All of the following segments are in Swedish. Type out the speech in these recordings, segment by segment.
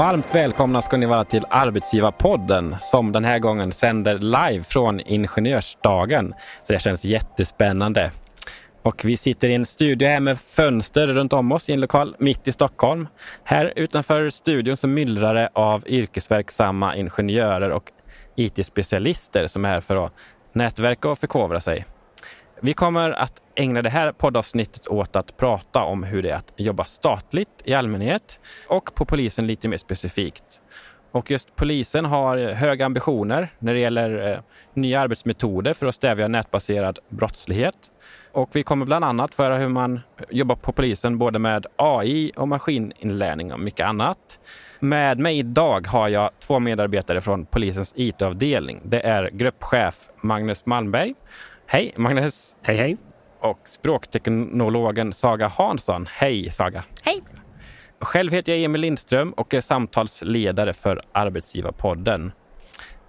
Varmt välkomna ska ni vara till Arbetsgivarpodden som den här gången sänder live från Ingenjörsdagen. Så det känns jättespännande. Och vi sitter i en studio här med fönster runt om oss i en lokal mitt i Stockholm. Här utanför studion så myllrar det av yrkesverksamma ingenjörer och IT-specialister som är här för att nätverka och förkovra sig. Vi kommer att ägna det här poddavsnittet åt att prata om hur det är att jobba statligt i allmänhet och på polisen lite mer specifikt. Och just polisen har höga ambitioner när det gäller eh, nya arbetsmetoder för att stävja nätbaserad brottslighet. Och vi kommer bland annat föra hur man jobbar på polisen både med AI och maskininlärning och mycket annat. Med mig idag har jag två medarbetare från polisens IT-avdelning. Det är gruppchef Magnus Malmberg Hej Magnus! Hej hej! Och språkteknologen Saga Hansson. Hej Saga! Hej! Själv heter jag Emil Lindström och är samtalsledare för Arbetsgivarpodden.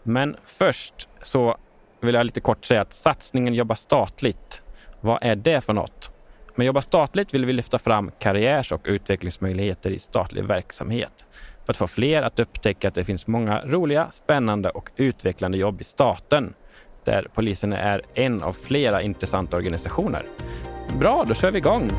Men först så vill jag lite kort säga att satsningen Jobba statligt, vad är det för något? Med Jobba statligt vill vi lyfta fram karriärs och utvecklingsmöjligheter i statlig verksamhet för att få fler att upptäcka att det finns många roliga, spännande och utvecklande jobb i staten där polisen är en av flera intressanta organisationer. Bra, då kör vi igång!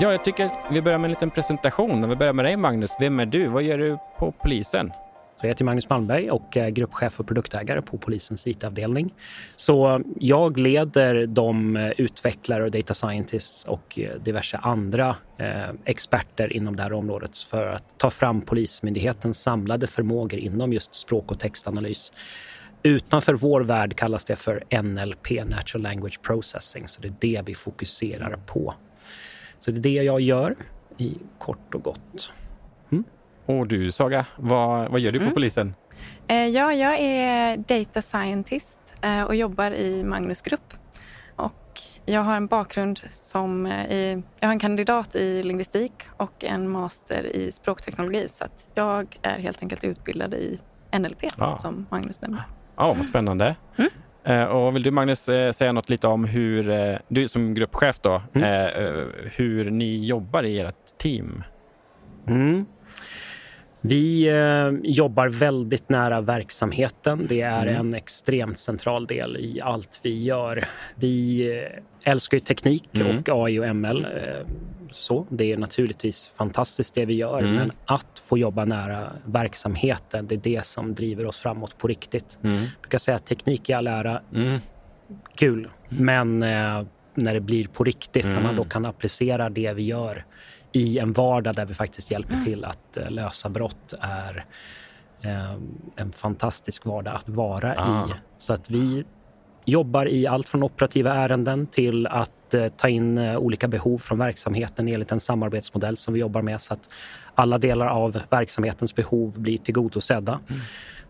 Ja, jag tycker vi börjar med en liten presentation. Vi börjar med dig Magnus. Vem är du? Vad gör du på polisen? Så jag heter Magnus Malmberg och är gruppchef och produktägare på polisens IT-avdelning. Så jag leder de eh, utvecklare och data scientists och eh, diverse andra eh, experter inom det här området för att ta fram Polismyndighetens samlade förmågor inom just språk och textanalys. Utanför vår värld kallas det för NLP, Natural Language Processing, så det är det vi fokuserar på. Så det är det jag gör i kort och gott. Och du Saga, vad, vad gör du på mm. polisen? Eh, ja, jag är data scientist eh, och jobbar i Magnus Grupp. Och jag har en bakgrund som eh, i, jag har en kandidat i lingvistik och en master i språkteknologi. Så att jag är helt enkelt utbildad i NLP ah. som Magnus nämnde. Ja, vad spännande. Mm. Och vill du Magnus säga något lite om hur, du som gruppchef då, mm. hur ni jobbar i ert team? Mm. Vi eh, jobbar väldigt nära verksamheten. Det är mm. en extremt central del i allt vi gör. Vi eh, älskar ju teknik mm. och AI och ML. Eh, så det är naturligtvis fantastiskt det vi gör, mm. men att få jobba nära verksamheten, det är det som driver oss framåt på riktigt. Mm. Jag brukar säga att teknik i all ära, mm. kul, men eh, när det blir på riktigt, när man mm. då kan applicera det vi gör i en vardag där vi faktiskt hjälper till att uh, lösa brott är um, en fantastisk vardag att vara ah. i. Så att vi jobbar i allt från operativa ärenden till att uh, ta in olika behov från verksamheten enligt en samarbetsmodell som vi jobbar med så att alla delar av verksamhetens behov blir tillgodosedda. Mm.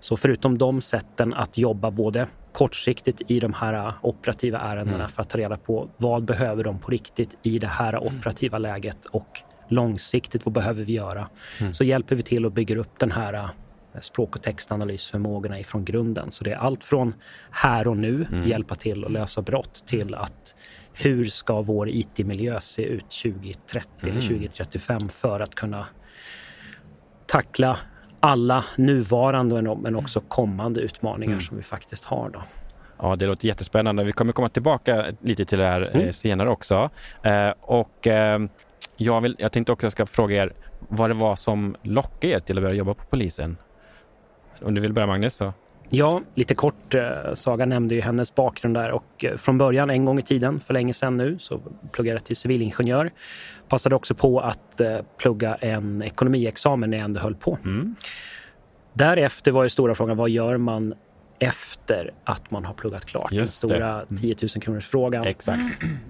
Så förutom de sätten att jobba både kortsiktigt i de här operativa ärendena mm. för att ta reda på vad behöver de på riktigt i det här mm. operativa läget och långsiktigt, vad behöver vi göra? Mm. Så hjälper vi till och bygger upp den här eh, språk och textanalysförmågorna ifrån grunden. Så det är allt från här och nu, mm. hjälpa till att lösa brott, till att hur ska vår IT-miljö se ut 2030 mm. eller 2035 för att kunna tackla alla nuvarande men också kommande utmaningar mm. som vi faktiskt har. Då. Ja, det låter jättespännande. Vi kommer komma tillbaka lite till det här mm. Eh, senare också. Eh, och eh, jag, vill, jag tänkte också jag ska fråga er vad det var som lockade er till att börja jobba på polisen. Om du vill börja Magnus? Så. Ja, lite kort. Eh, Saga nämnde ju hennes bakgrund där och eh, från början en gång i tiden, för länge sedan nu, så pluggade jag till civilingenjör. Passade också på att eh, plugga en ekonomiexamen när jag ändå höll på. Mm. Därefter var ju stora frågan, vad gör man efter att man har pluggat klart? Just Den stora mm. 10 000 kronors frågan. Exakt.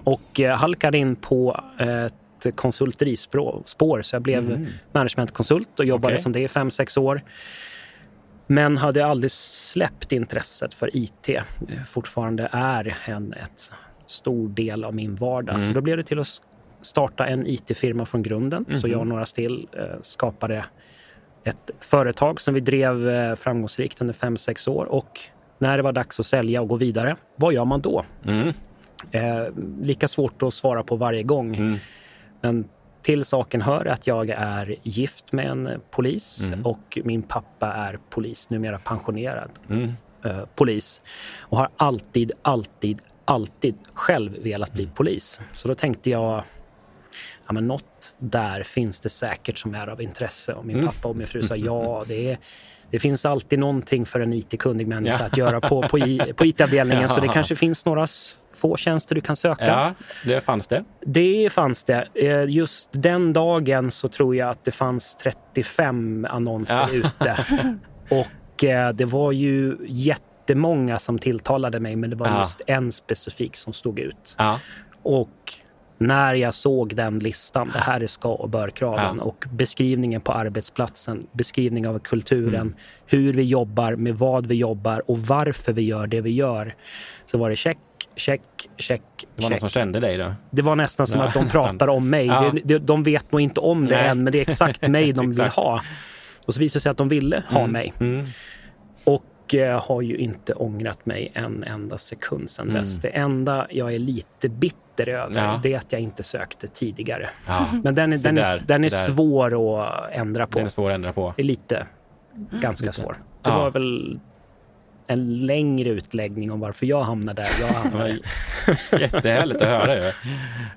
Och halkade in på ett konsulterispår. Så jag blev mm. managementkonsult och jobbade okay. som det i fem, sex år. Men hade aldrig släppt intresset för IT. Fortfarande är en ett stor del av min vardag. Mm. Så då blev det till att starta en IT-firma från grunden. Mm. Så jag och några till eh, skapade ett företag som vi drev eh, framgångsrikt under fem sex år. Och när det var dags att sälja och gå vidare, vad gör man då? Mm. Eh, lika svårt att svara på varje gång. Mm. Men till saken hör att jag är gift med en polis Mm. och min pappa är polis, numera pensionerad Mm. eh, polis. Och har alltid, alltid, alltid själv velat Mm. bli polis. Så då tänkte jag, ja men något där finns det säkert som är av intresse. Och min Mm. pappa och min fru sa ja, det är det finns alltid någonting för en IT-kunnig människa Ja. att göra på, på, i- på IT-avdelningen. Så det Ja. kanske finns några få tjänster du kan söka. Ja, det fanns det. Det fanns det. Eh, Just den dagen så tror jag att det fanns 35 annonser Ja. ute. Och eh, det var ju jättemånga som tilltalade mig, men det var Ja. just en specifik som stod ut. Ja. Och när jag såg den listan, det här är ska och bör-kraven Ja. och beskrivningen på arbetsplatsen, beskrivning av kulturen, Mm. hur vi jobbar, med vad vi jobbar och varför vi gör det vi gör. Så var det check, check, check, Det var någon check. som kände dig då? Det var nästan som Ja, att de nästan. pratar om mig. Ja. De, de, vet nog inte om det Nej. än, men det är exakt mig de vill Exakt. ha. Och så visade det sig att de ville ha Mm. mig. Mm. Och eh, har ju inte ångrat mig en enda sekund sedan dess. Mm. Det enda jag är lite bitter över, Ja. det är att jag inte sökte tidigare. Men den är, den är, den är svår att ändra på. Den är svår att ändra på. Det är lite, ganska Lite. svår. Det var väl en längre utläggning om varför jag hamnade där jag hamnade. jättehärligt att höra. Ju.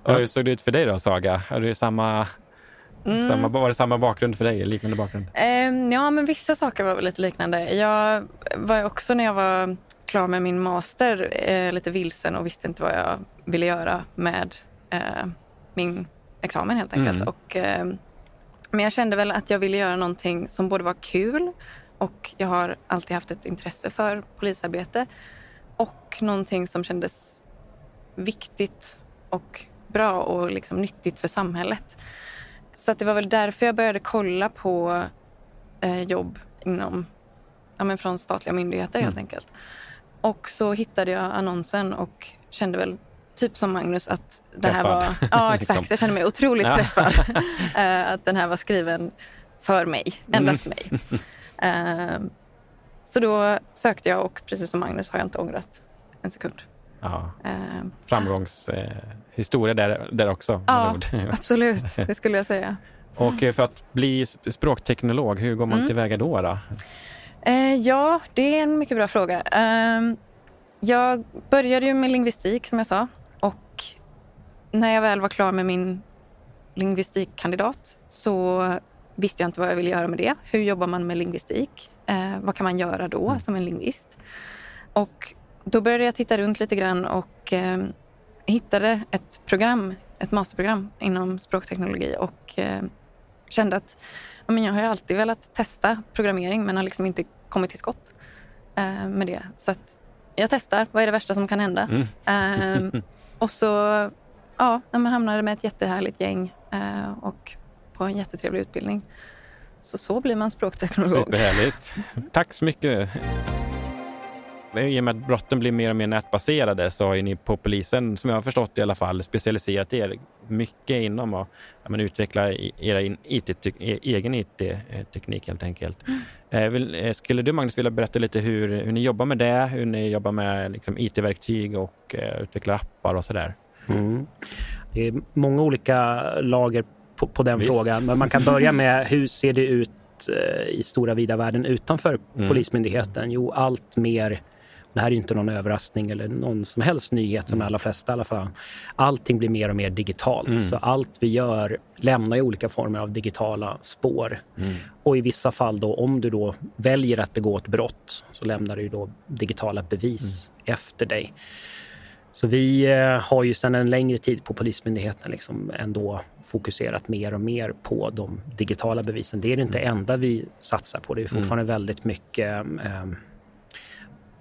Och hur såg det ut för dig då, Saga? Har du samma, Mm. samma, var det samma bakgrund för dig? Liknande bakgrund? Ehm, ja, men vissa saker var väl lite liknande. Jag var också när jag var klar med min master eh, lite vilsen och visste inte vad jag ville göra med eh, min examen helt enkelt. Mm. Och, ehm, men jag kände väl att jag ville göra någonting som både var kul och jag har alltid haft ett intresse för polisarbete och någonting som kändes viktigt och bra och liksom nyttigt för samhället. Så det var väl därför jag började kolla på eh, jobb inom, ja, men från statliga myndigheter helt Mm. enkelt. Och så hittade jag annonsen och kände väl typ som Magnus att det här Träffad. var... Ja, exakt. Jag kände mig otroligt Ja. träffad. Eh, att den här var skriven för mig, endast Mm. mig. Eh, så då sökte jag och precis som Magnus har jag inte ångrat en sekund. Ja. Eh, Framgångshistoria där, där också. Ja. absolut, det skulle jag säga. Och eh, för att bli sp- språkteknolog, hur går man Mm. tillväga då? då? Eh, ja, det är en mycket bra fråga. Ehm, jag började ju med lingvistik som jag sa och när jag väl var klar med min lingvistikkandidat så visste jag inte vad jag ville göra med det. Hur jobbar man med lingvistik? Eh, vad kan man göra då Mm. som en lingvist? Och då började jag titta runt lite grann och eh, hittade ett program, ett masterprogram inom språkteknologi och eh, kände att ja, men jag har alltid velat testa programmering men har liksom inte kommit till skott eh, med det. Så att jag testar, vad är det värsta som kan hända? Mm. Ehm, och så ja, man hamnade med ett jättehärligt gäng eh, och på en jättetrevlig utbildning. Så så blir man språkteknolog. Superhärligt. Tack så mycket. I och med att brotten blir mer och mer nätbaserade så har ju ni på polisen, som jag har förstått i alla fall, specialiserat er mycket inom att ja, men utveckla era IT, e- egen IT-teknik helt enkelt. Eh, vill, eh, skulle du Magnus vilja berätta lite hur, hur ni jobbar med det, hur ni jobbar med liksom, IT-verktyg och eh, utvecklar appar och sådär? Mm. Det är många olika lager på, på den Visst. frågan. Men man kan börja med hur ser det ut eh, i stora vida världen utanför Mm. Polismyndigheten? Jo, allt mer det här är inte någon överraskning eller någon som helst nyhet för de allra flesta i alla fall. Allting blir mer och mer digitalt. Mm. Så allt vi gör lämnar ju olika former av digitala spår. Och i vissa fall då, om du då väljer att begå ett brott så lämnar du då digitala bevis efter dig. Så vi eh, har ju sedan en längre tid på Polismyndigheten liksom ändå fokuserat mer och mer på de digitala bevisen. Det är det inte enda vi satsar på. Det är fortfarande väldigt mycket eh,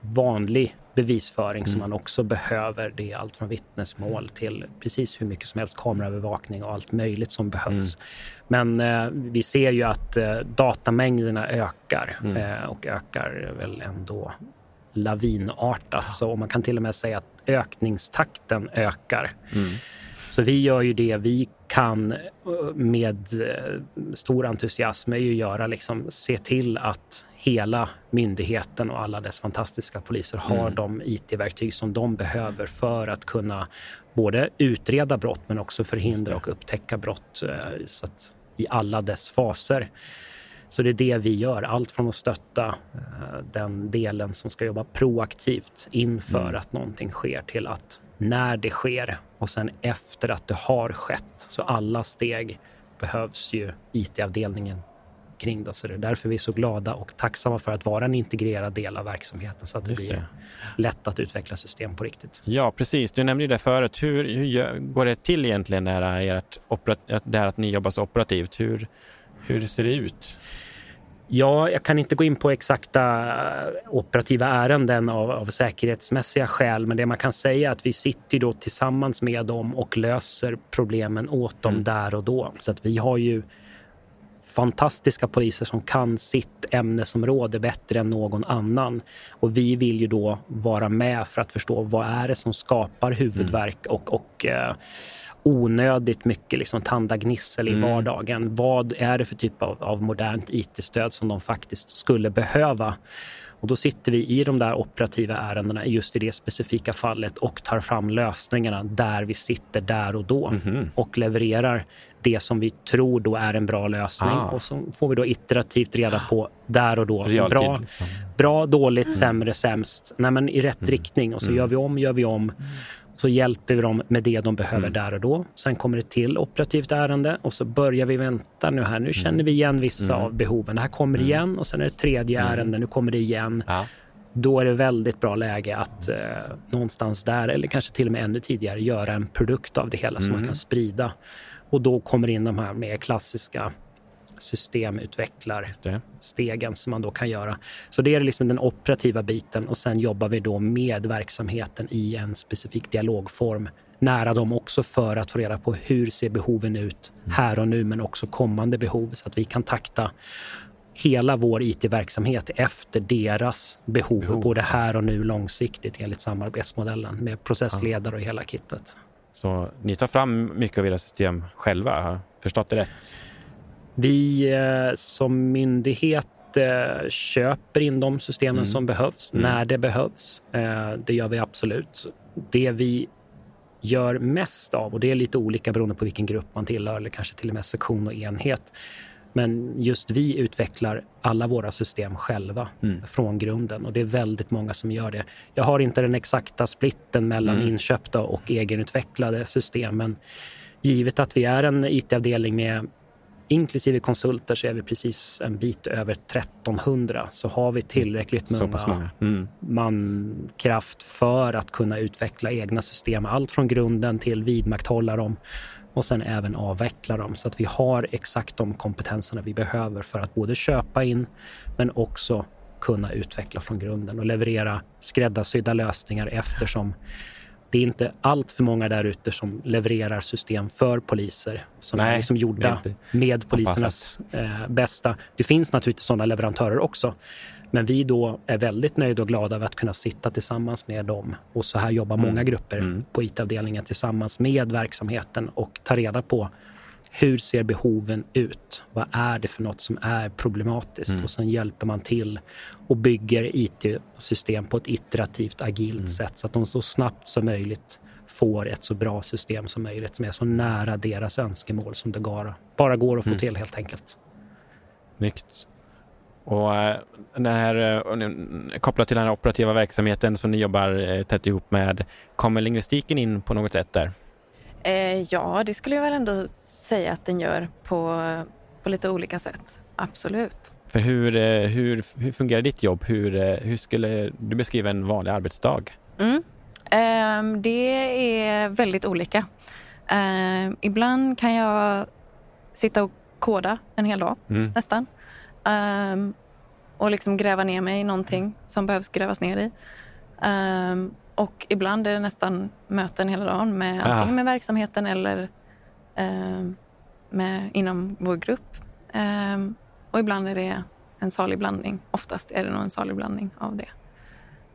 vanlig bevisföring som man också behöver. Det är allt från vittnesmål till precis hur mycket som helst kameraövervakning och allt möjligt som behövs. Men eh, vi ser ju att eh, datamängderna ökar eh, och ökar väl ändå lavinartat. Så man kan till och med säga att ökningstakten ökar. Så vi gör ju det vi kan eh, med eh, stor entusiasm, är ju göra liksom, se till att hela myndigheten och alla dess fantastiska poliser har mm. de IT-verktyg som de behöver för att kunna både utreda brott men också förhindra och upptäcka brott eh, så att, i alla dess faser. Så det är det vi gör, allt från att stötta den delen som ska jobba proaktivt inför mm. att någonting sker till att när det sker och sen efter att det har skett. Så alla steg behövs ju IT-avdelningen kring det. Så det är därför vi är så glada och tacksamma för att vara en integrerad del av verksamheten så att det Just blir det. lätt att utveckla system på riktigt. Ja, precis. Du nämnde ju det förut. Hur, hur går det till egentligen när ert det här att ni jobbar så operativt? Hur, hur ser det ut? Ja, jag kan inte gå in på exakta eh, operativa ärenden av, av säkerhetsmässiga skäl, men det man kan säga är att vi sitter då tillsammans med dem och löser problemen åt dem mm. där och då. Så att vi har ju fantastiska poliser som kan sitt ämnesområde bättre än någon annan. Och vi vill ju då vara med för att förstå vad är det som skapar huvudvärk mm. och, och eh, onödigt mycket liksom tandagnissel i mm. vardagen. Vad är det för typ av, av modernt IT-stöd som de faktiskt skulle behöva? Och då sitter vi i de där operativa ärendena just i det specifika fallet och tar fram lösningarna där vi sitter där och då mm. och levererar det som vi tror då är en bra lösning. Ah. Och så får vi då iterativt reda på där och då. Realtid, bra, liksom. bra, dåligt, mm. sämre, sämst. Nej, men I rätt mm. riktning. Och så mm. gör vi om, gör vi om. Så hjälper vi dem med det de behöver mm. där och då. Sen kommer det till operativt ärende och så börjar vi vänta nu här. Nu känner mm. vi igen vissa mm. av behoven. Det här kommer mm. igen och sen är det tredje mm. ärende. Nu kommer det igen. Ja. Då är det väldigt bra läge att eh, någonstans där, eller kanske till och med ännu tidigare, göra en produkt av det hela som man kan sprida. Och då kommer in de här mer klassiska systemutvecklarstegen som man då kan göra. Så det är liksom den operativa biten och sen jobbar vi då med verksamheten i en specifik dialogform nära dem också för att få reda på hur ser behoven ut mm. här och nu men också kommande behov så att vi kan takta hela vår IT-verksamhet efter deras behov, behov, både här och nu långsiktigt enligt samarbetsmodellen med processledare och hela kittet. Så ni tar fram mycket av era system själva, förstått det rätt? Vi eh, som myndighet eh, köper in de systemen mm. som behövs mm. när det behövs. Eh, det gör vi absolut. Det vi gör mest av, och det är lite olika beroende på vilken grupp man tillhör eller kanske till och med sektion och enhet. Men just vi utvecklar alla våra system själva mm. från grunden och det är väldigt många som gör det. Jag har inte den exakta splitten mellan mm. inköpta och egenutvecklade system, men givet att vi är en IT-avdelning med inklusive konsulter så är vi precis en bit över 1300. Så har vi tillräckligt många. Mm. mankraft för att kunna utveckla egna system. Allt från grunden till vidmakthålla dem och sen även avveckla dem. Så att vi har exakt de kompetenserna vi behöver för att både köpa in men också kunna utveckla från grunden och leverera skräddarsydda lösningar eftersom det är inte allt för många där ute som levererar system för poliser som Nej, är liksom gjorda med polisernas eh, bästa. Det finns naturligtvis sådana leverantörer också. Men vi då är väldigt nöjda och glada över att kunna sitta tillsammans med dem. Och så här jobbar mm. många grupper mm. på IT-avdelningen tillsammans med verksamheten och ta reda på hur ser behoven ut? Vad är det för något som är problematiskt? Mm. Och sen hjälper man till och bygger IT-system på ett iterativt, agilt mm. sätt så att de så snabbt som möjligt får ett så bra system som möjligt som är så nära deras önskemål som det bara går att få mm. till helt enkelt. Snyggt. Och äh, den här, äh, kopplat till den här operativa verksamheten som ni jobbar äh, tätt ihop med, kommer lingvistiken in på något sätt där? Ja, det skulle jag väl ändå säga att den gör på, på lite olika sätt. Absolut. För hur, eh, hur, hur fungerar ditt jobb? Hur, eh, hur skulle du beskriva en vanlig arbetsdag? Mm. Um, det är väldigt olika. Um, ibland kan jag sitta och koda en hel dag, mm. nästan. Um, och liksom gräva ner mig i någonting som behövs grävas ner i. och ibland är det nästan möten hela dagen med antingen med verksamheten eller eh, med, inom vår grupp. Eh, och ibland är det en salig blandning. Oftast är det nog en salig blandning av det.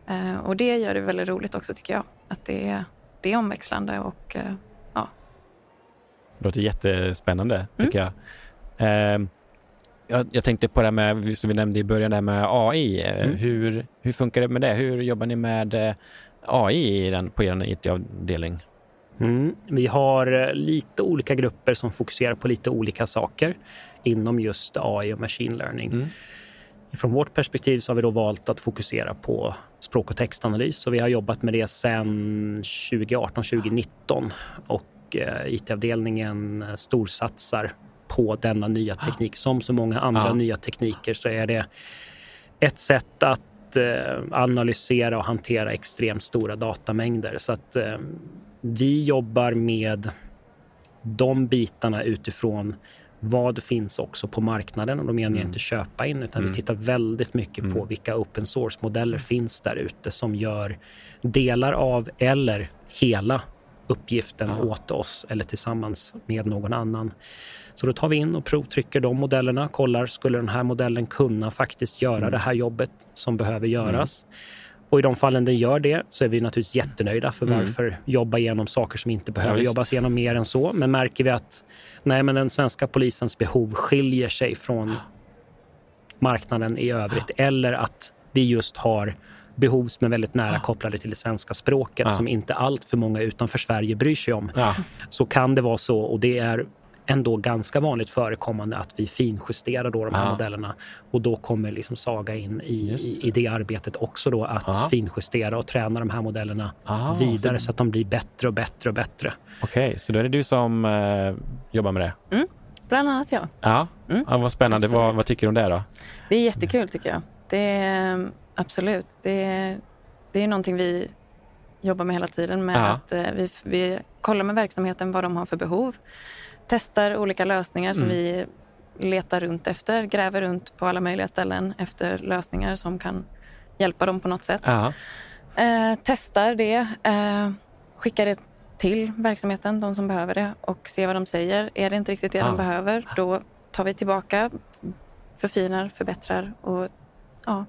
Eh, och det gör det väldigt roligt också tycker jag. Att det är, det är omväxlande och eh, ja, Det låter jättespännande tycker mm. jag. Eh, jag. Jag tänkte på det med, som vi nämnde i början, det med AI. Eh, mm. Hur, hur funkar det med det? Hur jobbar ni med eh, AI i den, på er IT-avdelning? Mm. Vi har eh, lite olika grupper som fokuserar på lite olika saker inom just AI och machine learning. Mm. Från vårt perspektiv så har vi då valt att fokusera på språk och textanalys och vi har jobbat med det sedan 2018-2019 och eh, IT-avdelningen storsatsar på denna nya teknik. Som så många andra ja. nya tekniker så är det ett sätt att eh, analysera och hantera extremt stora datamängder. Så att eh, vi jobbar med de bitarna utifrån vad finns också på marknaden? Och då menar jag mm. inte köpa in, utan mm. vi tittar väldigt mycket mm. på vilka open source-modeller finns där ute som gör delar av eller hela uppgiften åt oss eller tillsammans med någon annan. Så då tar vi in och provtrycker de modellerna, kollar, skulle den här modellen kunna faktiskt göra mm. det här jobbet som behöver göras? Mm. Och i de fallen den gör det så är vi naturligtvis jättenöjda. För mm. varför jobba igenom saker som inte behöver ja, jobbas igenom mer än så? Men märker vi att nej, men den svenska polisens behov skiljer sig från marknaden i övrigt eller att vi just har behov som är väldigt nära kopplade till det svenska språket ja. som inte allt för många utanför Sverige bryr sig om. Ja. Så kan det vara så och det är ändå ganska vanligt förekommande att vi finjusterar då de här ja. modellerna. Och då kommer liksom Saga in i, i, i, det arbetet också då att ja. finjustera och träna de här modellerna Aha, vidare så... så... att de blir bättre och bättre och bättre. Okej, okay, så då är det du som eh, jobbar med det? Mm, bland annat jag. Ja, mm. ja vad spännande. Vad, vad, tycker du om det då? Det är jättekul tycker jag. Det är, absolut. Det är, det är någonting vi jobbar med hela tiden med ja. att eh, vi, vi kollar med verksamheten vad de har för behov testar olika lösningar som mm. vi letar runt efter, gräver runt på alla möjliga ställen efter lösningar som kan hjälpa dem på något sätt. Eh, testar det, eh, skickar det till verksamheten, de som behöver det och ser vad de säger. Är det inte riktigt det ja. de behöver, då tar vi tillbaka, förfinar, förbättrar och ja,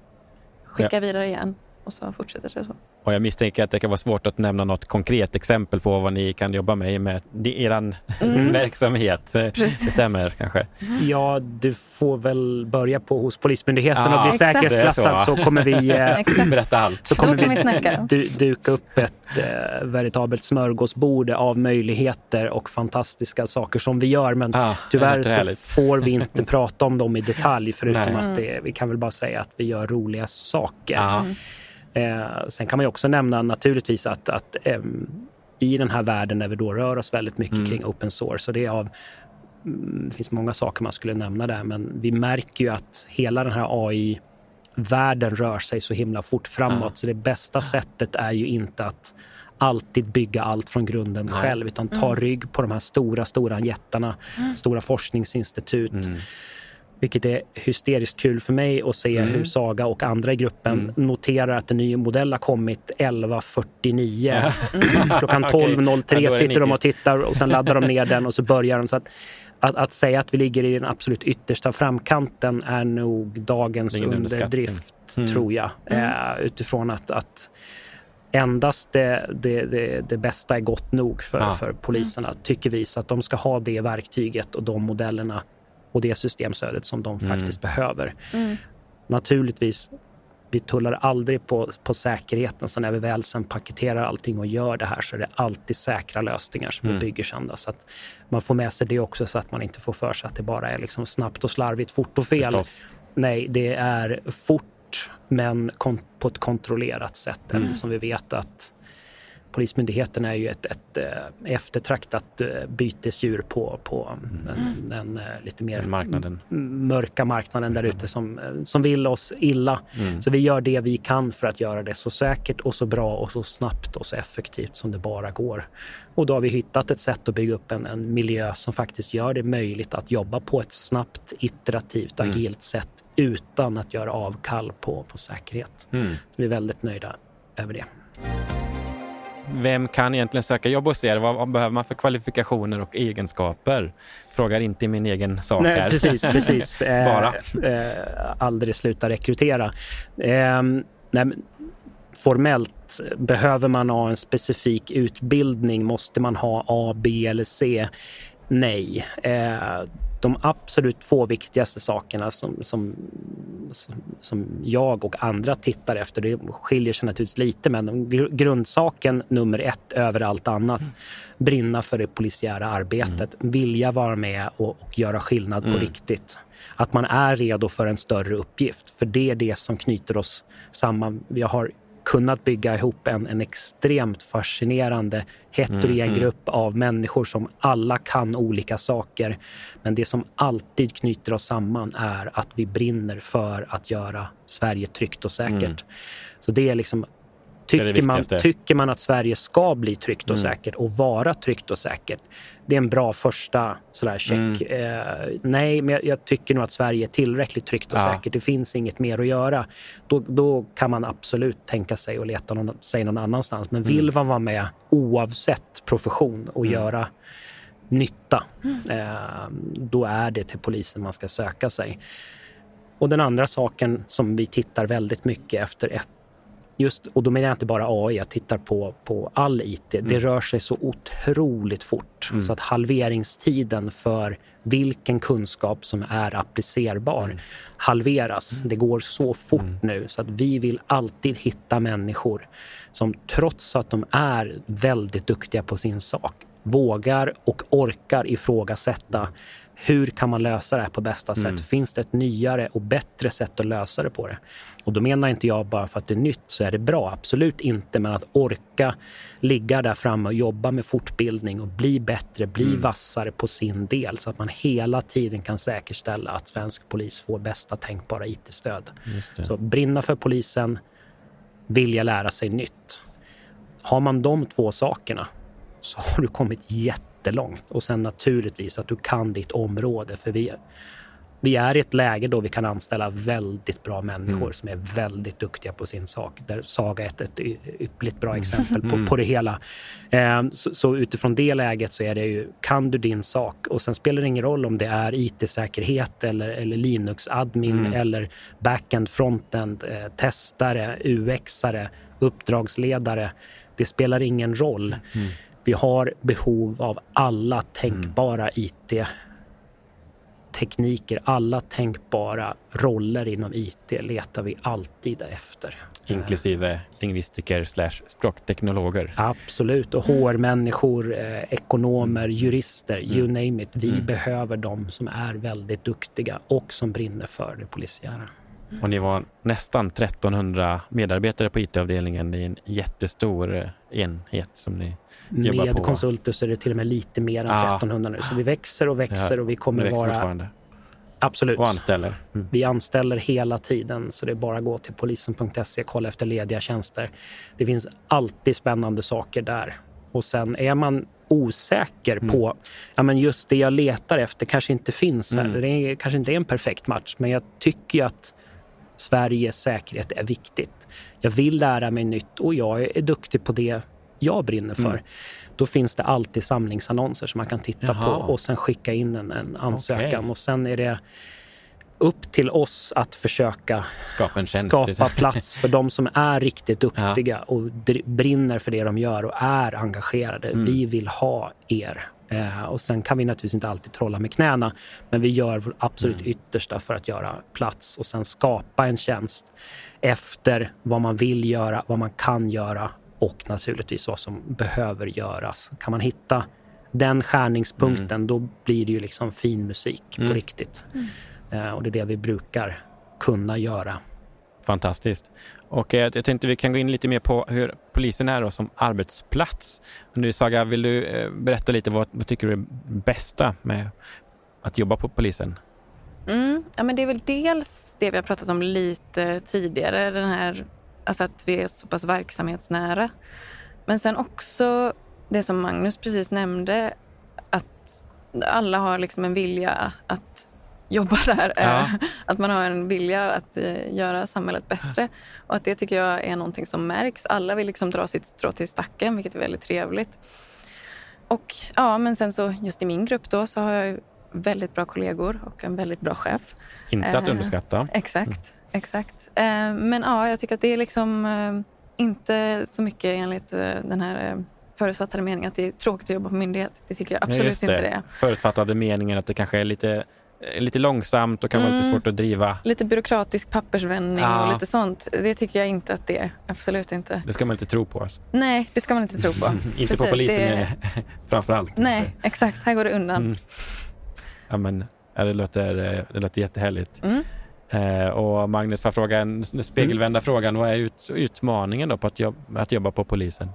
skicka ja. vidare igen och så fortsätter det så. Och jag misstänker att det kan vara svårt att nämna något konkret exempel på vad ni kan jobba med med er mm. verksamhet. Precis. Det stämmer kanske? Ja, du får väl börja på hos Polismyndigheten ja, och bli säkerhetsklassad så. så. kommer vi eh, berätta allt. Så kommer vi, vi duka upp ett eh, veritabelt smörgåsbord av möjligheter och fantastiska saker som vi gör. Men ah, tyvärr så får vi inte prata om dem i detalj förutom Nej. att det, vi kan väl bara säga att vi gör roliga saker. Ah. Eh, sen kan man ju också nämna naturligtvis att, att eh, i den här världen där vi då rör oss väldigt mycket mm. kring open source, och det, av, mm, det finns många saker man skulle nämna där, men vi märker ju att hela den här AI världen rör sig så himla fort framåt. Mm. Så det bästa sättet är ju inte att alltid bygga allt från grunden Nej. själv, utan ta mm. rygg på de här stora, stora jättarna, mm. stora forskningsinstitut. Mm. Vilket är hysteriskt kul för mig att se mm. hur Saga och andra i gruppen mm. noterar att en ny modell har kommit 11.49. Mm. Klockan 12.03 okay. sitter de och tittar och sen laddar de ner den och så börjar de. Så att, att, att, säga att vi ligger i den absolut yttersta framkanten är nog dagens underdrift, mm. tror jag. Mm. Uh, utifrån att, att endast det, det, det, det, bästa är gott nog för, ja. för poliserna, tycker vi. Så att de ska ha det verktyget och de modellerna och det systemstödet som de mm. faktiskt behöver. Mm. Naturligtvis, vi tullar aldrig på, på säkerheten, så när vi väl sen paketerar allting och gör det här så är det alltid säkra lösningar som mm. vi bygger sen. Då, så att man får med sig det också så att man inte får för sig att det bara är liksom snabbt och slarvigt, fort och fel. Förstås. Nej, det är fort men på ett kontrollerat sätt mm. eftersom vi vet att Polismyndigheten är ju ett, ett, eh, eftertraktat eh, bytesdjur på, på den, den, eh, lite mer den marknaden. mörka marknaden där ute som, som vill oss illa. Mm. Så vi gör det vi kan för att göra det så säkert och så bra och så snabbt och så effektivt som det bara går. Och då har vi hittat ett sätt att bygga upp en, en miljö som faktiskt gör det möjligt att jobba på ett snabbt, iterativt, mm. agilt sätt utan att göra avkall på, på säkerhet. Mm. Så vi är väldigt nöjda över det vem kan egentligen söka jobb hos er? Vad, vad, behöver man för kvalifikationer och egenskaper? Frågar inte min egen sak Nej, här. Precis, precis. Bara. Eh, eh, aldrig sluta rekrytera. Eh, nej, formellt, behöver man ha en specifik utbildning? Måste man ha A, B eller C? nej. Eh, de absolut två viktigaste sakerna som, som, som jag och andra tittar efter, det skiljer sig naturligtvis lite, men grundsaken nummer ett över allt annat, mm. brinna för det polisiära arbetet, mm. vilja vara med och, och göra skillnad på mm. riktigt. Att man är redo för en större uppgift, för det är det som knyter oss samman. Vi har kunnat bygga ihop en, en extremt fascinerande heterogen mm, grupp av människor som alla kan olika saker. Men det som alltid knyter oss samman är att vi brinner för att göra Sverige tryggt och säkert. Mm. Så det är liksom Tycker man, tycker man att Sverige ska bli tryggt och mm. säkert och vara tryggt och säkert, det är en bra första sådär check. Mm. Eh, nej, men jag, jag, tycker nog att Sverige är tillräckligt tryggt och ja. säkert. Det finns inget mer att göra. Då, då kan man absolut tänka sig att leta någon, sig någon annanstans. Men vill mm. man vara med oavsett profession och mm. göra nytta, eh, då är det till polisen man ska söka sig. Och den andra saken som vi tittar väldigt mycket efter just, och då menar jag inte bara AI, jag tittar på, på all IT. Mm. Det rör sig så otroligt fort mm. så att halveringstiden för vilken kunskap som är applicerbar mm. halveras. Mm. Det går så fort mm. nu så att vi vill alltid hitta människor som trots att de är väldigt duktiga på sin sak vågar och orkar ifrågasätta hur kan man lösa det här på bästa mm. sätt? Finns det ett nyare och bättre sätt att lösa det på det? Och då menar inte jag bara för att det är nytt så är det bra, absolut inte. Men att orka ligga där framme och jobba med fortbildning och bli bättre, bli mm. vassare på sin del så att man hela tiden kan säkerställa att svensk polis får bästa tänkbara IT-stöd. Så brinna för polisen, vilja lära sig nytt. Har man de två sakerna så har du kommit jättelångt. Och sen naturligtvis att du kan ditt område. För vi, vi är i ett läge då vi kan anställa väldigt bra människor mm. som är väldigt duktiga på sin sak. Där Saga är ett, ett ypperligt bra mm. exempel på, mm. på det hela. Eh, så, så, utifrån det läget så är det ju, kan du din sak? Och sen spelar det ingen roll om det är IT-säkerhet eller, eller Linux-admin mm. eller backend, frontend, eh, testare, UX-are, uppdragsledare. Det spelar ingen roll. Mm. Vi har behov av alla tänkbara mm. IT-tekniker. Alla tänkbara roller inom IT letar vi alltid efter. Inklusive lingvistiker slash språkteknologer. Absolut, och HR-människor, eh, ekonomer, mm. jurister, mm. you name it. Vi mm. behöver de som är väldigt duktiga och som brinner för det polisiära. Och ni var nästan 1300 medarbetare på IT-avdelningen. Det är en jättestor eh, enhet som ni jobbar Med på. konsulter så är det till och med lite mer än ja. 1300 nu. Så vi växer och växer ja, och vi kommer vara... Absolut. Och anställer. Mm. Vi anställer hela tiden, så det är bara att gå till polisen.se och kolla efter lediga tjänster. Det finns alltid spännande saker där. Och sen är man osäker mm. på, ja men just det jag letar efter kanske inte finns här. Mm. Det är, kanske inte är en perfekt match, men jag tycker att Sveriges säkerhet är viktigt. Jag vill lära mig nytt och jag är duktig på det jag brinner för. Mm. Då finns det alltid samlingsannonser som man kan titta Jaha. på och sen skicka in en, en ansökan. Okay. Och sen är det upp till oss att försöka skapa, skapa plats för de som är riktigt duktiga ja. och brinner för det de gör och är engagerade. Mm. Vi vill ha er. Eh, och sen kan vi naturligtvis inte alltid trolla med knäna, men vi gör vårt absolut mm. yttersta för att göra plats och sen skapa en tjänst efter vad man vill göra, vad man kan göra och naturligtvis vad som behöver göras. Kan man hitta den skärningspunkten, mm. då blir det ju liksom fin musik mm. på riktigt. Mm. Eh, och det är det vi brukar kunna göra. Fantastiskt. Och eh, jag tänkte vi kan gå in lite mer på hur polisen är då som arbetsplats. Nu Saga, vill du eh, berätta lite vad, vad tycker du är bästa med att jobba på polisen? Mm, ja, men det är väl dels det vi har pratat om lite tidigare, den här, alltså att vi är så pass verksamhetsnära. Men sen också det som Magnus precis nämnde, att alla har liksom en vilja att jobba där. Ja. Eh, att man har en vilja att eh, göra samhället bättre. Och att det tycker jag är någonting som märks. Alla vill liksom dra sitt strå till stacken, vilket är väldigt trevligt. Och ja, men sen så just i min grupp då så har jag väldigt bra kollegor och en väldigt bra chef. Inte att eh, underskatta. exakt, mm. exakt. men ja, jag tycker att det är liksom inte så mycket enligt den här förutfattade meningar att det är tråkigt att jobba på myndighet. Det tycker jag absolut just inte det är. Förutfattade meningen att det kanske är lite, eh, lite långsamt och kan vara lite Mm. svårt att driva. Lite byråkratisk pappersvändning Ja. och lite sånt. Det tycker jag inte att det är. Absolut inte. Det ska man inte tro på. Alltså. Nej, det ska man inte tro på. Inte på Precis, polisen det- framför allt. Nej, exakt. Här går det undan. Mm. Ja, men, det, låter, eh, det låter jättehärligt. Mm. Eh, och Magnus, får fråga en spegelvända frågan. Vad är ut, utmaningen då på att jobba, att jobba på polisen?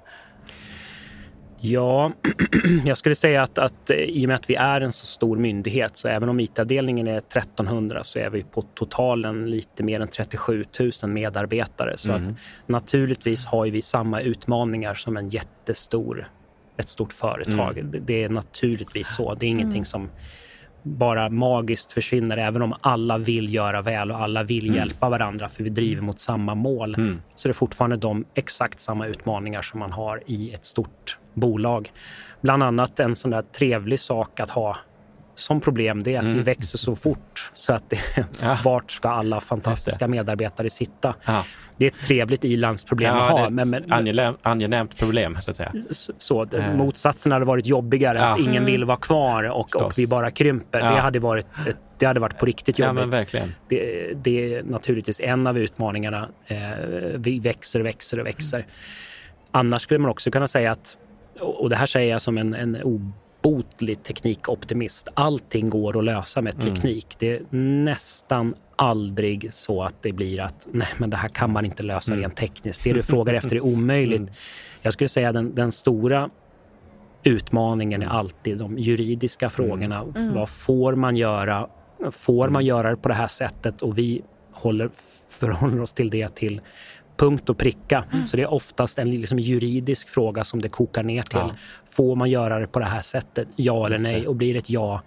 Ja, jag skulle säga att, att eh, i och med att vi är en så stor myndighet så även om IT-avdelningen är 1300 så är vi på totalen lite mer än 37 000 medarbetare. Så Mm. att naturligtvis har ju vi samma utmaningar som en jättestor, ett stort företag. Mm. Det, är naturligtvis så. Det är ingenting som bara magiskt försvinner även om alla vill göra väl och alla vill hjälpa varandra för vi driver mot samma mål. Mm. Så det är fortfarande de exakt samma utmaningar som man har i ett stort bolag. Bland annat en sån där trevlig sak att ha som problem det är att Mm. vi växer så fort så att det, Ja. vart ska alla fantastiska medarbetare sitta? Ja. Det är ett trevligt ilandsproblem Ja, att ha. Men, men, angenämt, angenämt problem, så att säga. så, det, Eh. motsatsen hade varit jobbigare, att ingen Mm. vill vara kvar och, och vi bara krymper. Det, hade varit det hade varit på riktigt jobbigt. det, det är naturligtvis en av utmaningarna. Eh, vi växer och växer och växer. Annars skulle man också kunna säga att, och det här säger jag som en, en obotlig teknikoptimist, allting går att lösa med Mm. teknik. Det är nästan aldrig så att det blir att nej, men det här kan man inte lösa Mm. rent tekniskt. Det du frågar efter är omöjligt. Mm. Jag skulle säga den, den stora utmaningen är alltid de juridiska frågorna. Mm. Vad får man göra? Får man göra det på det här sättet? Och vi håller, förhåller oss till det till punkt och pricka. Så det är oftast en liksom juridisk fråga som det kokar ner till. Ja. Får man göra det på det här sättet? Ja eller nej? Och blir det ett ja,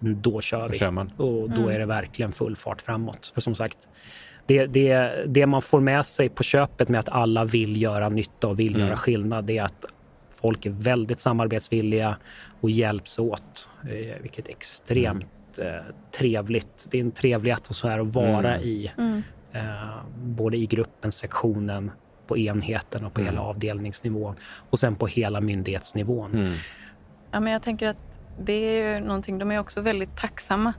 då kör Då vi. man. Och då Mm. är det verkligen full fart framåt. För som sagt, det, det, det man får med sig på köpet med att alla vill göra nytta och vill Mm. göra skillnad, det är att folk är väldigt samarbetsvilliga och hjälps åt. Eh, vilket är extremt eh, trevligt. Det är en trevlig atmosfär att vara Mm. i. Eh, både i gruppen, sektionen, på enheten och på Mm. hela avdelningsnivån. Och sen på hela myndighetsnivån. Mm. Ja, men jag tänker att det är ju någonting, de är också väldigt tacksamma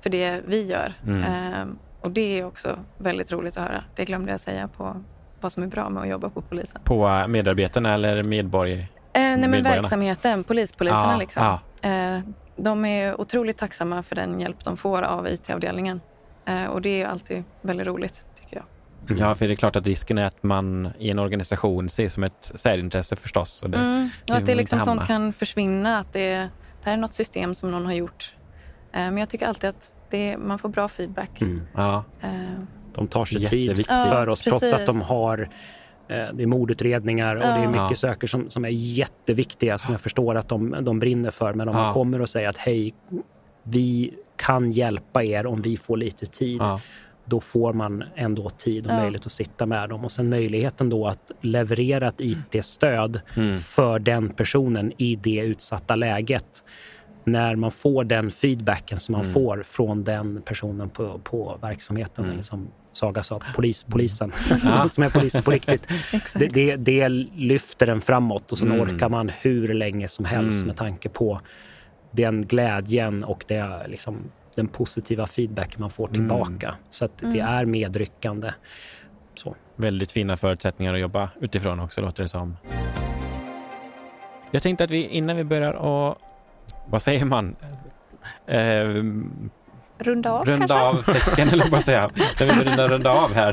för det vi gör. Mm. Ehm, och det är också väldigt roligt att höra. Det glömde jag säga på vad som är bra med att jobba på polisen. På eh, medarbetarna eller medborgare? Eh, nej, men verksamheten, polispoliserna Ja, liksom. ja. Eh, de är otroligt tacksamma för den hjälp de får av IT-avdelningen. Eh, och det är alltid väldigt roligt, tycker jag. Mm. Ja, för det är klart att risken är att man i en organisation ses som ett särintresse förstås. Och det, Mm. Och att det liksom sånt kan försvinna. Att det, det här är något system som någon har gjort. Eh, men jag tycker alltid att det, man får bra feedback. Mm. Ja, Eh, De tar sig tid Jätteviktigt. för Ja, oss trots precis. att de har det är mordutredningar och det är Ja. mycket Ja. saker som, som är jätteviktiga som jag förstår att de, de brinner för. Men om Ja. man kommer och säger att hej, vi kan hjälpa er om vi får lite tid. ja. Då får man ändå tid och Ja. möjlighet att sitta med dem. Och sen möjligheten då att leverera ett IT-stöd Mm. för den personen i det utsatta läget. När man får den feedbacken som man Mm. får från den personen på, på verksamheten, Mm. eller som Saga sa, polis, polisen, Ja. som är polis på riktigt. Det, det, det lyfter den framåt och sen Mm. orkar man hur länge som helst Mm. med tanke på den glädjen och det, liksom, den positiva feedback man får Mm. tillbaka. Så att det Mm. är medryckande. Så. Väldigt fina förutsättningar att jobba utifrån också låter det som. Jag tänkte att vi innan vi börjar och vad säger man? Eh, Runda av runda kanske? av säcken eller vad säga. När vi börjar runda av här.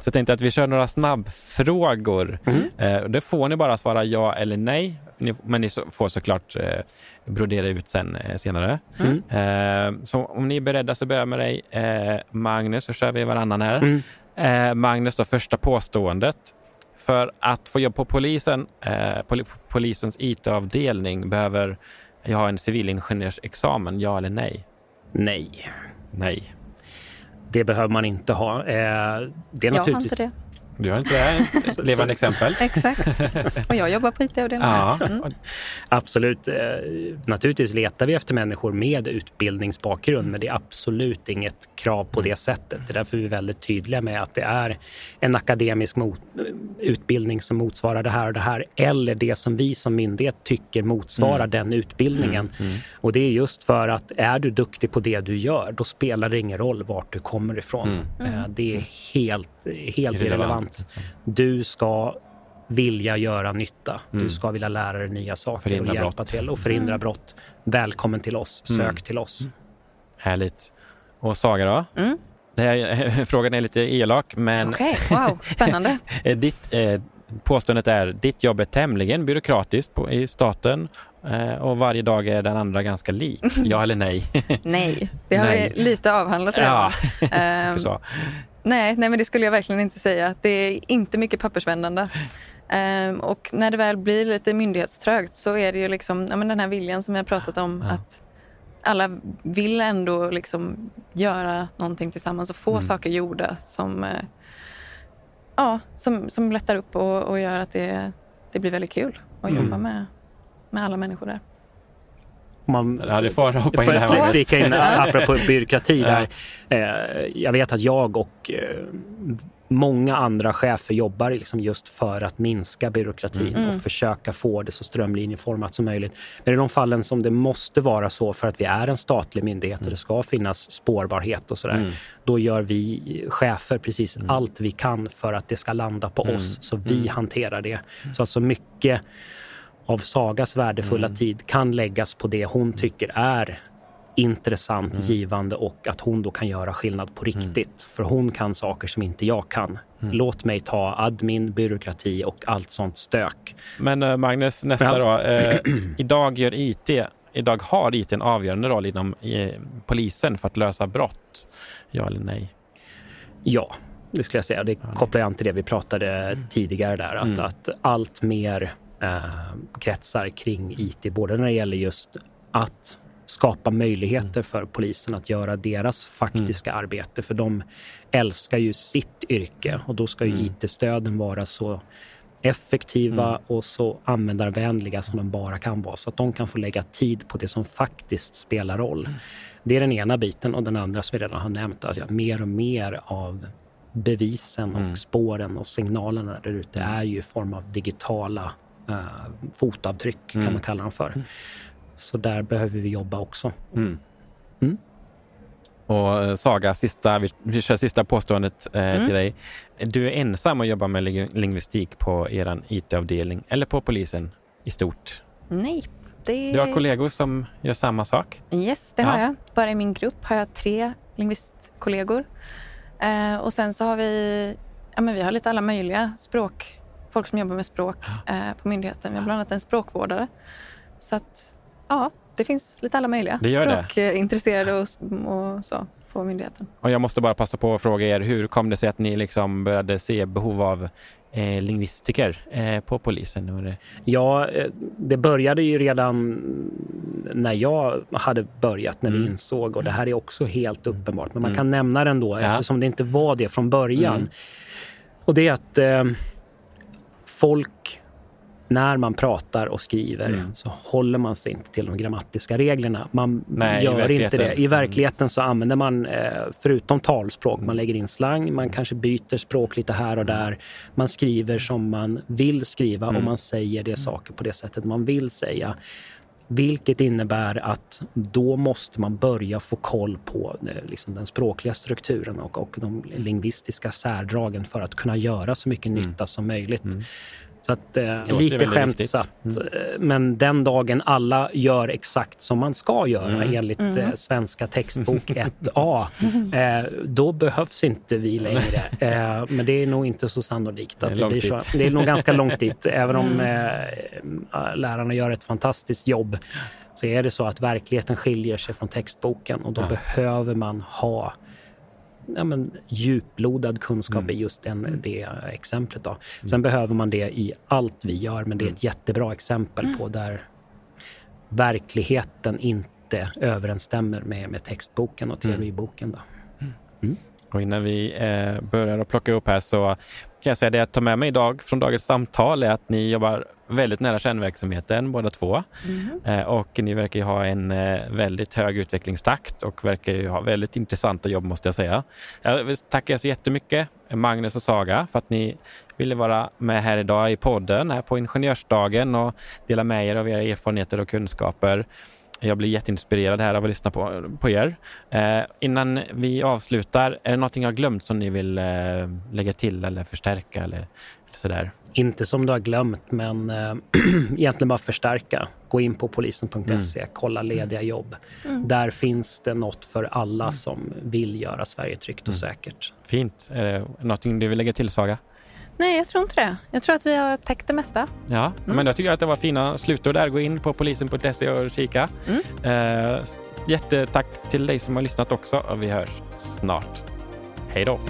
Så jag tänkte att vi kör några snabbfrågor. Mm. Eh, det får ni bara svara ja eller nej. Ni, men ni får såklart eh, brodera ut sen eh, senare. Mm. Eh, så om ni är beredda så börjar jag med dig eh, Magnus, så kör vi varannan här. Mm. Eh, Magnus, då, första påståendet. För att få jobb på polisen, eh, pol polisens IT-avdelning behöver jag ha en civilingenjörsexamen, ja eller nej? Nej, Nej. det behöver man inte ha. Eh, det är Jag har naturligtvis... inte det. Du har inte det? Ett levande exempel. Exakt. Och jag jobbar på IT-avdelningen. Ja. Mm. Absolut. Eh, Naturligtvis letar vi efter människor med utbildningsbakgrund, men det är absolut inget krav på det sättet. Det är därför vi är väldigt tydliga med att det är en akademisk mot, utbildning som motsvarar det här och det här, eller det som vi som myndighet tycker motsvarar den utbildningen. Och det är just för att är du duktig på det du gör, då spelar det ingen roll vart du kommer ifrån. Eh, Det är helt, helt Irrelevant. Irrelevant. Du ska vilja göra nytta. Du ska vilja lära dig nya saker Förhindra och hjälpa brott. till och förhindra brott. Välkommen till oss. Sök till oss. Härligt. Och Saga då? Mm. Det här, frågan är lite elak, men Okej, wow, spännande. eh, ditt, eh, påståendet är ditt jobb är tämligen byråkratiskt på, i staten eh, och varje dag är den andra ganska lik. Ja eller nej? Nej, det har Nej. vi lite avhandlat ja, redan. Ehm, så. Nej, nej, men det skulle jag verkligen inte säga. Det är inte mycket pappersvändande. Ehm, och när det väl blir lite myndighetströgt så är det ju liksom, ja, men den här viljan som jag pratat om. Ja. Att alla vill ändå liksom göra någonting tillsammans och få Mm. saker gjorda som, eh, ja, som, som lättar upp och, och gör att det, det blir väldigt kul att Mm. jobba med, med alla människor där. Får Man, Ja, du får hoppa in jag Magnus. flika in apropå byråkrati där. Eh, jag vet att jag och eh, många andra chefer jobbar liksom just för att minska byråkratin Mm. och försöka få det så strömlinjeformat som möjligt. Men i de fallen som det måste vara så för att vi är en statlig myndighet och det ska finnas spårbarhet och sådär, Mm. då gör vi chefer precis allt vi kan för att det ska landa på Mm. oss, så vi hanterar det. Så att så mycket av Sagas värdefulla Mm. tid kan läggas på det hon tycker är intressant, Mm. givande och att hon då kan göra skillnad på riktigt. För hon kan saker som inte jag kan. Mm. Låt mig ta admin, byråkrati och allt sånt stök. Men eh, Magnus, nästa Ja. då. Eh, idag gör IT, idag har IT en avgörande roll inom eh, polisen för att lösa brott. Ja eller nej? Ja, det skulle jag säga. Det kopplar jag an till det vi pratade tidigare där. Att, Mm. att allt mer eh, kretsar kring IT, både när det gäller just att skapa möjligheter för polisen att göra deras faktiska arbete. För de älskar ju sitt yrke och då ska ju IT-stöden vara så effektiva och så användarvänliga som de bara kan vara. Så att de kan få lägga tid på det som faktiskt spelar roll. Det är den ena biten och den andra som vi redan har nämnt. Alltså mer och mer av bevisen och spåren och signalerna där ute är ju i form av digitala eh, fotavtryck, kan man kalla dem för. Så där behöver vi jobba också. Mm. Mm. Och eh, Saga, sista, vi, vi kör sista påståendet eh, Mm. till dig. Du är ensam och jobbar med ling- lingvistik på er IT-avdelning eller på polisen i stort. Nej, det... Du har kollegor som gör samma sak. Yes, det Ja. har jag. Bara i min grupp har jag tre lingvistkollegor. Eh, och sen så har vi, ja, men vi har lite alla möjliga språk, folk som jobbar med språk eh, på myndigheten. Vi har bland annat en språkvårdare. Så att, ja, det finns lite alla möjliga Det språkintresserade och, och så på myndigheten. Och jag måste bara passa på att fråga er, hur kom det sig att ni liksom började se behov av eh, lingvistiker eh, på polisen? Ja, eh, det började ju redan när jag hade börjat, när vi Mm. insåg, och det här är också helt uppenbart, men man kan nämna det ändå Ja. eftersom det inte var det från början. Mm. Och det är att eh, folk, när man pratar och skriver, Mm. så håller man sig inte till de grammatiska reglerna. Man Nej, gör inte det. I Mm. verkligheten så använder man, eh, förutom talspråk, man lägger in slang, man kanske byter språk lite här och där. Man skriver som man vill skriva och Mm. man säger det saker på det sättet man vill säga. Vilket innebär att då måste man börja få koll på eh, liksom den språkliga strukturen och, och de lingvistiska särdragen för att kunna göra så mycket nytta som möjligt. Så att, eh, lite skämtsatt. viktigt. eh, Men den dagen alla gör exakt som man ska göra Mm. enligt eh, Svenska textbok 1A, eh, då behövs inte vi längre. Eh, men det är nog inte så sannolikt Det är att det, långt blir så. Det är nog ganska långt dit. Även om eh, lärarna gör ett fantastiskt jobb så är det så att verkligheten skiljer sig från textboken och då Ja. behöver man ha ja, men, djuplodad kunskap Mm. i just den, det exemplet. Då. Sen behöver man det i allt vi gör, men det är ett jättebra exempel på där verkligheten inte överensstämmer med, med textboken och teoriboken. Då. Och innan vi eh, börjar att plocka upp här så kan jag säga det jag tar med mig idag från dagens samtal är att ni jobbar väldigt nära kärnverksamheten båda två. Mm. Eh, och ni verkar ju ha en eh, väldigt hög utvecklingstakt och verkar ju ha väldigt intressanta jobb måste jag säga. Jag vill tacka så jättemycket Magnus och Saga för att ni ville vara med här idag i podden här på Ingenjörsdagen och dela med er av era erfarenheter och kunskaper. Jag blir jätteinspirerad här av att lyssna på, på er. Eh, innan vi avslutar, är det någonting jag glömt som ni vill eh, lägga till eller förstärka eller, eller sådär? Inte som du har glömt, men eh, egentligen bara förstärka. Gå in på polisen.se, mm. kolla lediga jobb. Mm. Där finns det något för alla mm. som vill göra Sverige tryggt och mm. säkert. Fint. Är det någonting du vill lägga till, Saga? Nej, jag tror inte det. Jag tror att vi har täckt det mesta. Ja, mm. men jag tycker att det var fina slutord där. Gå in på polisen.se och kika. Mm. Eh, jättetack till dig som har lyssnat också vi hörs snart. Hej då!